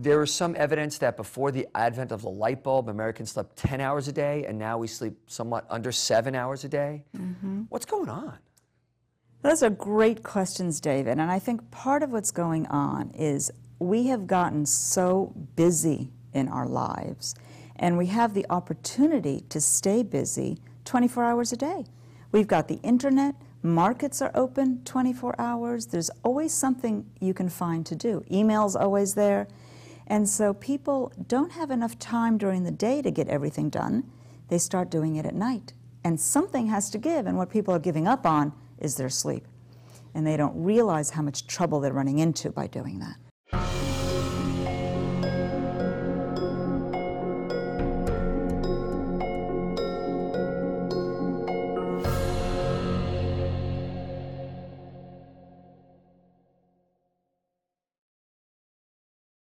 There is some evidence that before the advent of the light bulb, Americans slept 10 hours a day, and now we sleep somewhat under seven hours a day. Mm-hmm. What's going on? Those are great questions, David. And I think part of what's going on is we have gotten so busy in our lives, and we have the opportunity to stay busy 24 hours a day. We've got the internet, markets are open 24 hours, there's always something you can find to do. Email's always there. And so people don't have enough time during the day to get everything done. They start doing it at night. And something has to give, and what people are giving up on is their sleep. And they don't realize how much trouble they're running into by doing that.